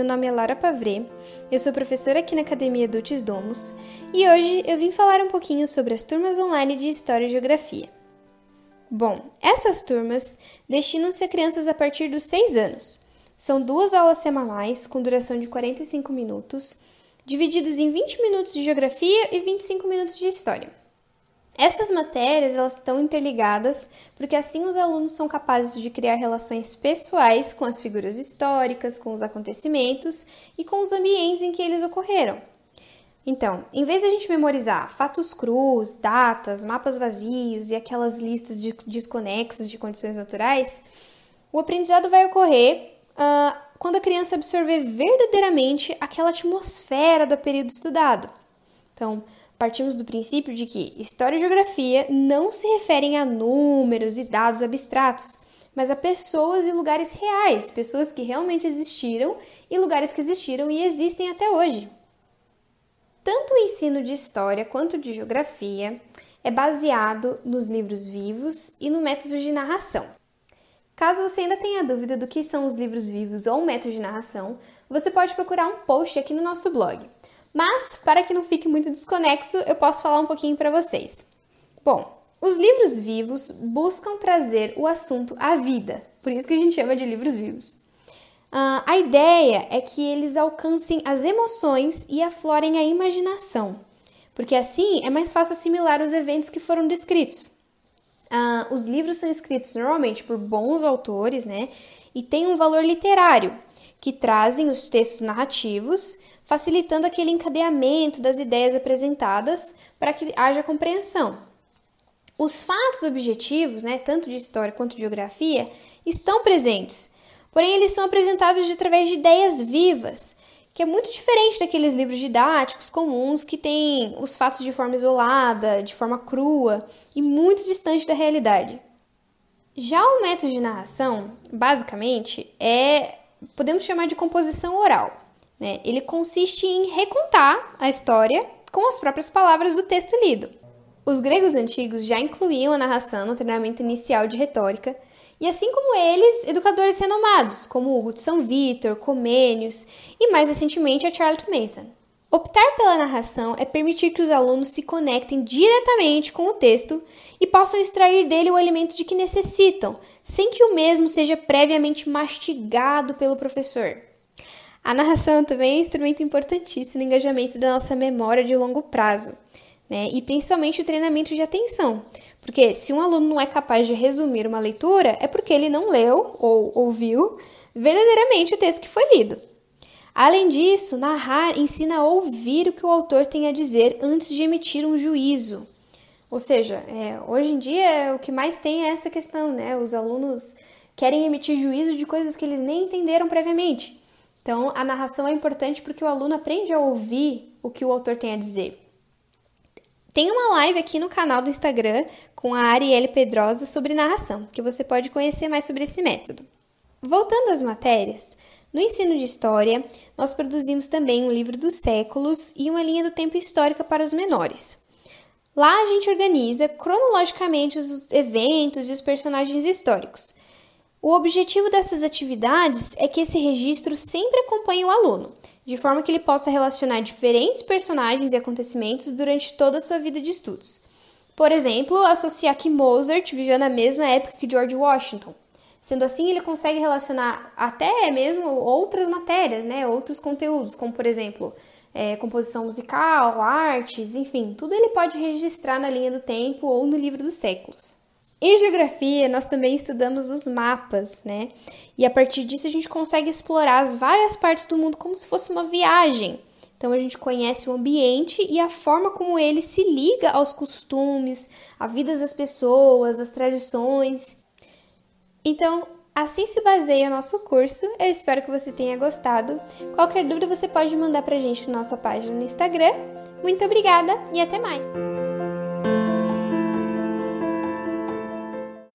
meu nome é Lara Pavré, eu sou professora aqui na Academia Dulcis Domus e hoje eu vim falar um pouquinho sobre as turmas online de História e Geografia. Bom, essas turmas destinam-se a crianças a partir dos 6 anos. São duas aulas semanais com duração de 45 minutos, divididos em 20 minutos de Geografia e 25 minutos de História. Essas matérias elas estão interligadas porque assim os alunos são capazes de criar relações pessoais com as figuras históricas, com os acontecimentos e com os ambientes em que eles ocorreram. Então, em vez de a gente memorizar fatos crus, datas, mapas vazios e aquelas listas de desconexas de condições naturais, o aprendizado vai ocorrer uh, quando a criança absorver verdadeiramente aquela atmosfera do período estudado. Então, partimos do princípio de que história e geografia não se referem a números e dados abstratos, mas a pessoas e lugares reais, pessoas que realmente existiram e lugares que existiram e existem até hoje. Tanto o ensino de história quanto de geografia é baseado nos livros vivos e no método de narração. Caso você ainda tenha dúvida do que são os livros vivos ou o método de narração, você pode procurar um post aqui no nosso blog. Mas, para que não fique muito desconexo, eu posso falar um pouquinho para vocês. Bom, os livros vivos buscam trazer o assunto à vida, por isso que a gente chama de livros vivos. Uh, a ideia é que eles alcancem as emoções e aflorem a imaginação, porque assim é mais fácil assimilar os eventos que foram descritos. Uh, os livros são escritos normalmente por bons autores, né? E têm um valor literário, que trazem os textos narrativos facilitando aquele encadeamento das ideias apresentadas para que haja compreensão. Os fatos objetivos, né, tanto de história quanto de geografia, estão presentes, porém eles são apresentados através de ideias vivas, que é muito diferente daqueles livros didáticos comuns que têm os fatos de forma isolada, de forma crua e muito distante da realidade. Já o método de narração, basicamente, é podemos chamar de composição oral. Né? Ele consiste em recontar a história com as próprias palavras do texto lido. Os gregos antigos já incluíam a narração no treinamento inicial de retórica, e assim como eles, educadores renomados, como Hugo de São Vitor, Comênios e mais recentemente a Charlotte Mason. Optar pela narração é permitir que os alunos se conectem diretamente com o texto e possam extrair dele o alimento de que necessitam, sem que o mesmo seja previamente mastigado pelo professor. A narração também é um instrumento importantíssimo no engajamento da nossa memória de longo prazo, né? E principalmente o treinamento de atenção. Porque se um aluno não é capaz de resumir uma leitura, é porque ele não leu ou ouviu verdadeiramente o texto que foi lido. Além disso, narrar ensina a ouvir o que o autor tem a dizer antes de emitir um juízo. Ou seja, é, hoje em dia o que mais tem é essa questão, né? Os alunos querem emitir juízo de coisas que eles nem entenderam previamente. Então, a narração é importante porque o aluno aprende a ouvir o que o autor tem a dizer. Tem uma live aqui no canal do Instagram com a Arielle Pedrosa sobre narração, que você pode conhecer mais sobre esse método. Voltando às matérias, no ensino de história, nós produzimos também um livro dos séculos e uma linha do tempo histórica para os menores. Lá a gente organiza cronologicamente os eventos e os personagens históricos, o objetivo dessas atividades é que esse registro sempre acompanhe o aluno, de forma que ele possa relacionar diferentes personagens e acontecimentos durante toda a sua vida de estudos. Por exemplo, associar que Mozart viveu na mesma época que George Washington. Sendo assim, ele consegue relacionar até mesmo outras matérias, né, outros conteúdos, como por exemplo, é, composição musical, artes, enfim, tudo ele pode registrar na linha do tempo ou no livro dos séculos. Em geografia, nós também estudamos os mapas, né? E a partir disso a gente consegue explorar as várias partes do mundo como se fosse uma viagem. Então a gente conhece o ambiente e a forma como ele se liga aos costumes, à vida das pessoas, às tradições. Então, assim se baseia o nosso curso. Eu espero que você tenha gostado. Qualquer dúvida você pode mandar pra gente na nossa página no Instagram. Muito obrigada e até mais!